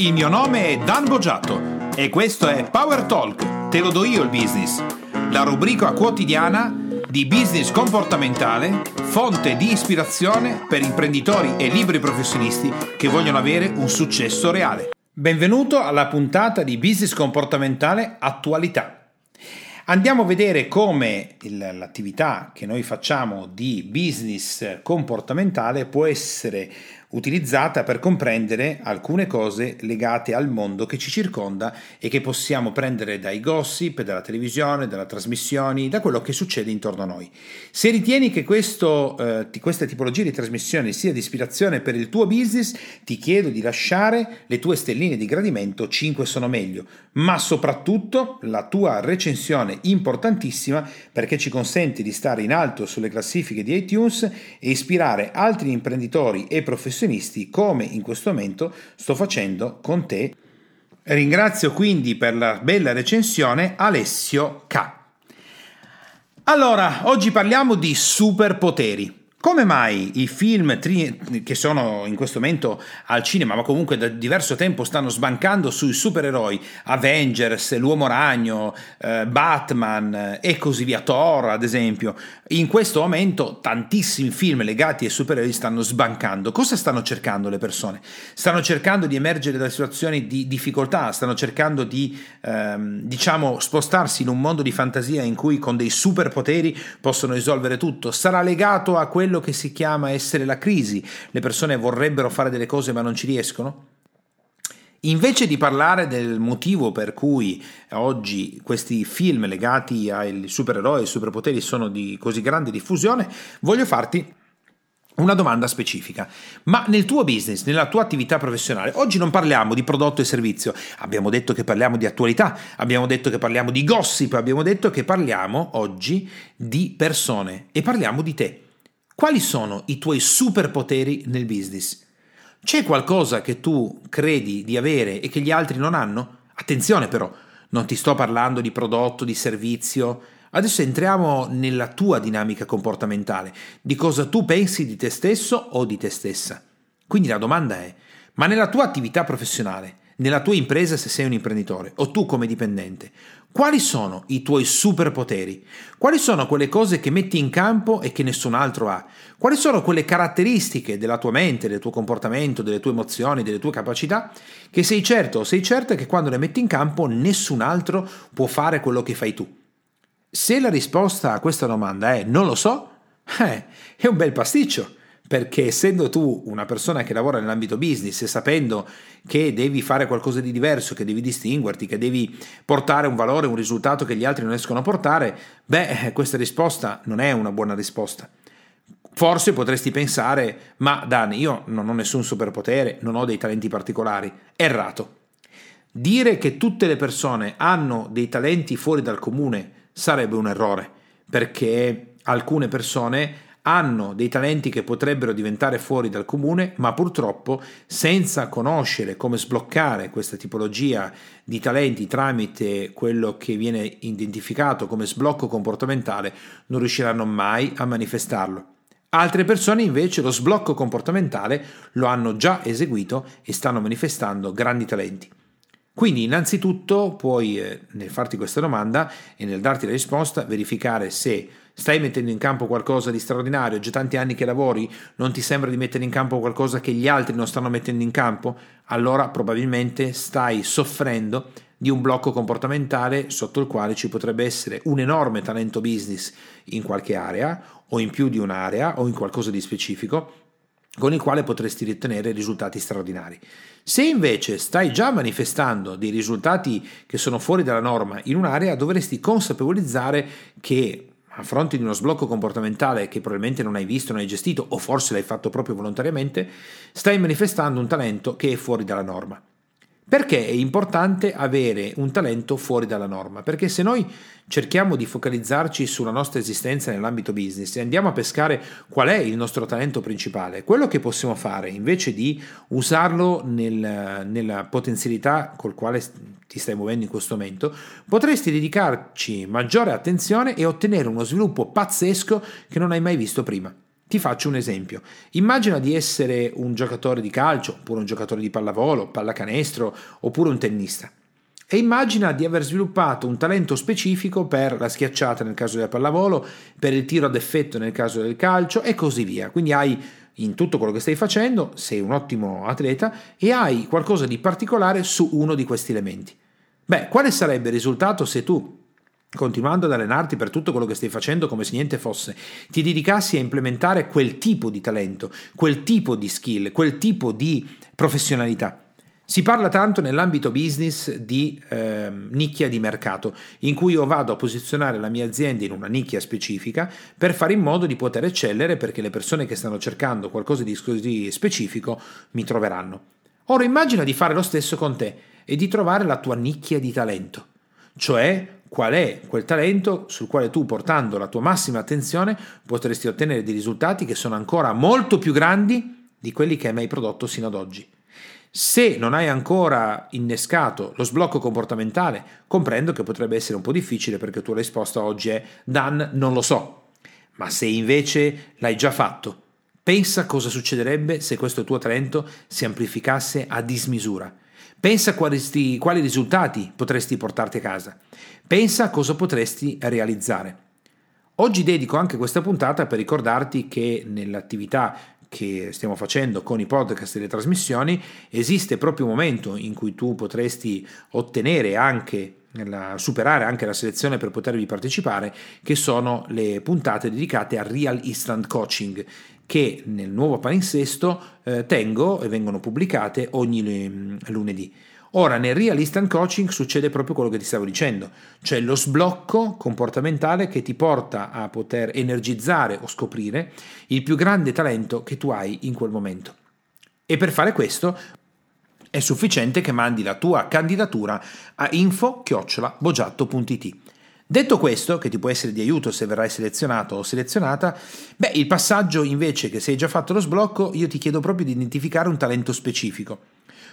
Il mio nome è Dan Boggiato e questo è Power Talk, te lo do io il business, la rubrica quotidiana di business comportamentale, fonte di ispirazione per imprenditori e libri professionisti che vogliono avere un successo reale. Benvenuto alla puntata di Business Comportamentale Attualità. Andiamo a vedere come l'attività che noi facciamo di business comportamentale può essere utilizzata per comprendere alcune cose legate al mondo che ci circonda e che possiamo prendere dai gossip, dalla televisione, dalle trasmissioni, da quello che succede intorno a noi. Se ritieni che questo, eh, questa tipologia di trasmissione sia di ispirazione per il tuo business, ti chiedo di lasciare le tue stelline di gradimento, 5 sono meglio, ma soprattutto la tua recensione importantissima perché ci consente di stare in alto sulle classifiche di iTunes e ispirare altri imprenditori e professionisti professionisti come in questo momento sto facendo con te. Ringrazio quindi per la bella recensione Alessio K. Allora, oggi parliamo di superpoteri. Come mai i film tri- che sono in questo momento al cinema, ma comunque da diverso tempo stanno sbancando sui supereroi, Avengers, l'Uomo Ragno, eh, Batman e così via, Thor ad esempio, in questo momento tantissimi film legati ai supereroi stanno sbancando. Cosa stanno cercando le persone? Stanno cercando di emergere da situazioni di difficoltà, stanno cercando di, ehm, diciamo, spostarsi in un mondo di fantasia in cui con dei superpoteri possono risolvere tutto. Sarà legato a quello quello che si chiama essere la crisi. Le persone vorrebbero fare delle cose ma non ci riescono? Invece di parlare del motivo per cui oggi questi film legati ai supereroi e ai superpoteri sono di così grande diffusione, voglio farti una domanda specifica. Ma nel tuo business, nella tua attività professionale, oggi non parliamo di prodotto e servizio, abbiamo detto che parliamo di attualità, abbiamo detto che parliamo di gossip, abbiamo detto che parliamo oggi di persone e parliamo di te. Quali sono i tuoi superpoteri nel business? C'è qualcosa che tu credi di avere e che gli altri non hanno? Attenzione però, non ti sto parlando di prodotto, di servizio. Adesso entriamo nella tua dinamica comportamentale, di cosa tu pensi di te stesso o di te stessa. Quindi la domanda è, ma nella tua attività professionale, nella tua impresa se sei un imprenditore o tu come dipendente, quali sono i tuoi superpoteri? Quali sono quelle cose che metti in campo e che nessun altro ha? Quali sono quelle caratteristiche della tua mente, del tuo comportamento, delle tue emozioni, delle tue capacità che sei certo o sei certa che quando le metti in campo nessun altro può fare quello che fai tu? Se la risposta a questa domanda è non lo so, eh, è un bel pasticcio perché essendo tu una persona che lavora nell'ambito business e sapendo che devi fare qualcosa di diverso, che devi distinguerti, che devi portare un valore, un risultato che gli altri non riescono a portare, beh, questa risposta non è una buona risposta. Forse potresti pensare, ma Dani, io non ho nessun superpotere, non ho dei talenti particolari. Errato. Dire che tutte le persone hanno dei talenti fuori dal comune sarebbe un errore, perché alcune persone hanno dei talenti che potrebbero diventare fuori dal comune, ma purtroppo senza conoscere come sbloccare questa tipologia di talenti tramite quello che viene identificato come sblocco comportamentale, non riusciranno mai a manifestarlo. Altre persone invece lo sblocco comportamentale lo hanno già eseguito e stanno manifestando grandi talenti. Quindi innanzitutto puoi eh, nel farti questa domanda e nel darti la risposta verificare se Stai mettendo in campo qualcosa di straordinario? Già tanti anni che lavori, non ti sembra di mettere in campo qualcosa che gli altri non stanno mettendo in campo? Allora probabilmente stai soffrendo di un blocco comportamentale sotto il quale ci potrebbe essere un enorme talento business in qualche area o in più di un'area o in qualcosa di specifico con il quale potresti ottenere risultati straordinari. Se invece stai già manifestando dei risultati che sono fuori dalla norma in un'area, dovresti consapevolizzare che a fronte di uno sblocco comportamentale che probabilmente non hai visto, non hai gestito o forse l'hai fatto proprio volontariamente, stai manifestando un talento che è fuori dalla norma. Perché è importante avere un talento fuori dalla norma? Perché se noi cerchiamo di focalizzarci sulla nostra esistenza nell'ambito business e andiamo a pescare qual è il nostro talento principale, quello che possiamo fare invece di usarlo nel, nella potenzialità col quale ti stai muovendo in questo momento, potresti dedicarci maggiore attenzione e ottenere uno sviluppo pazzesco che non hai mai visto prima. Ti faccio un esempio. Immagina di essere un giocatore di calcio, oppure un giocatore di pallavolo, pallacanestro, oppure un tennista. E immagina di aver sviluppato un talento specifico per la schiacciata nel caso del pallavolo, per il tiro ad effetto nel caso del calcio e così via. Quindi hai in tutto quello che stai facendo, sei un ottimo atleta e hai qualcosa di particolare su uno di questi elementi. Beh, quale sarebbe il risultato se tu continuando ad allenarti per tutto quello che stai facendo come se niente fosse, ti dedicassi a implementare quel tipo di talento, quel tipo di skill, quel tipo di professionalità. Si parla tanto nell'ambito business di eh, nicchia di mercato, in cui io vado a posizionare la mia azienda in una nicchia specifica per fare in modo di poter eccellere perché le persone che stanno cercando qualcosa di così specifico mi troveranno. Ora immagina di fare lo stesso con te e di trovare la tua nicchia di talento, cioè qual è quel talento sul quale tu portando la tua massima attenzione potresti ottenere dei risultati che sono ancora molto più grandi di quelli che hai mai prodotto sino ad oggi. Se non hai ancora innescato lo sblocco comportamentale, comprendo che potrebbe essere un po' difficile perché tua risposta oggi è Dan, non lo so. Ma se invece l'hai già fatto, pensa cosa succederebbe se questo tuo talento si amplificasse a dismisura. Pensa quali, quali risultati potresti portarti a casa. Pensa a cosa potresti realizzare. Oggi dedico anche questa puntata per ricordarti che nell'attività che stiamo facendo con i podcast e le trasmissioni esiste proprio un momento in cui tu potresti ottenere anche superare anche la selezione per potervi partecipare, che sono le puntate dedicate al Real Instant Coaching, che nel nuovo palinsesto eh, tengo e vengono pubblicate ogni lunedì. Ora, nel Real Instant Coaching succede proprio quello che ti stavo dicendo, cioè lo sblocco comportamentale che ti porta a poter energizzare o scoprire il più grande talento che tu hai in quel momento. E per fare questo è sufficiente che mandi la tua candidatura a info-bogiatto.it. Detto questo, che ti può essere di aiuto se verrai selezionato o selezionata, beh, il passaggio invece che se hai già fatto lo sblocco, io ti chiedo proprio di identificare un talento specifico.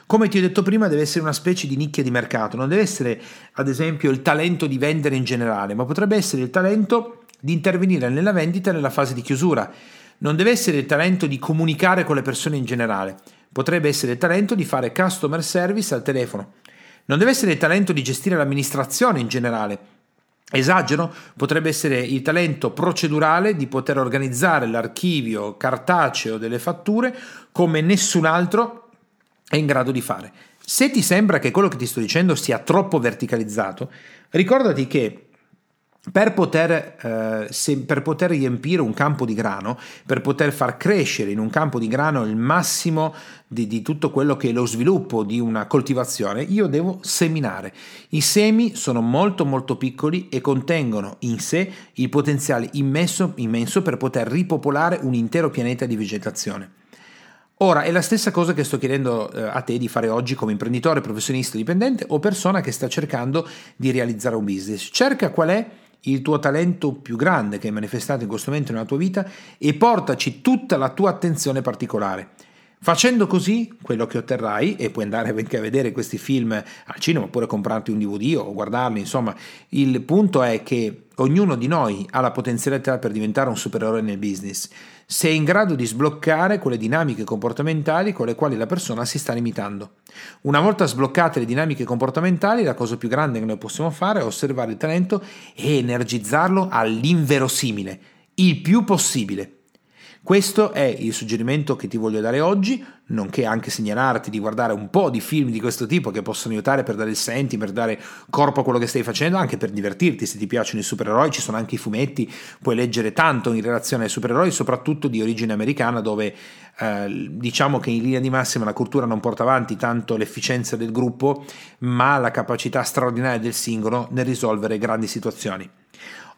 Come ti ho detto prima, deve essere una specie di nicchia di mercato, non deve essere ad esempio il talento di vendere in generale, ma potrebbe essere il talento di intervenire nella vendita nella fase di chiusura. Non deve essere il talento di comunicare con le persone in generale, potrebbe essere il talento di fare customer service al telefono. Non deve essere il talento di gestire l'amministrazione in generale. Esagero? Potrebbe essere il talento procedurale di poter organizzare l'archivio cartaceo delle fatture come nessun altro è in grado di fare. Se ti sembra che quello che ti sto dicendo sia troppo verticalizzato, ricordati che per poter, eh, se, per poter, riempire un campo di grano, per poter far crescere in un campo di grano il massimo di, di, tutto quello che è lo sviluppo di una coltivazione, io devo seminare. I semi sono molto molto piccoli e contengono in sé il potenziale immenso, immenso per poter ripopolare un intero pianeta di vegetazione. Ora, è la stessa cosa che sto chiedendo eh, a te di fare oggi come imprenditore, professionista, dipendente o persona che sta cercando di realizzare un business. Cerca qual è il tuo talento più grande che hai manifestato in questo momento nella tua vita e portaci tutta la tua attenzione particolare. Facendo così, quello che otterrai, e puoi andare anche a vedere questi film al cinema oppure comprarti un DVD o guardarli, insomma, il punto è che ognuno di noi ha la potenzialità per diventare un supereroe nel business se è in grado di sbloccare quelle dinamiche comportamentali con le quali la persona si sta limitando. Una volta sbloccate le dinamiche comportamentali, la cosa più grande che noi possiamo fare è osservare il talento e energizzarlo all'inverosimile, il più possibile. Questo è il suggerimento che ti voglio dare oggi, nonché anche segnalarti di guardare un po' di film di questo tipo che possono aiutare per dare il senti, per dare corpo a quello che stai facendo, anche per divertirti. Se ti piacciono i supereroi, ci sono anche i fumetti, puoi leggere tanto in relazione ai supereroi, soprattutto di origine americana, dove eh, diciamo che in linea di massima la cultura non porta avanti tanto l'efficienza del gruppo, ma la capacità straordinaria del singolo nel risolvere grandi situazioni.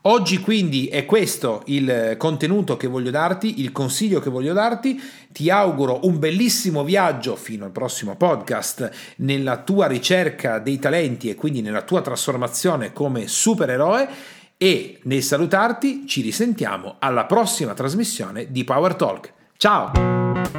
Oggi quindi è questo il contenuto che voglio darti, il consiglio che voglio darti. Ti auguro un bellissimo viaggio fino al prossimo podcast nella tua ricerca dei talenti e quindi nella tua trasformazione come supereroe e nel salutarti ci risentiamo alla prossima trasmissione di Power Talk. Ciao!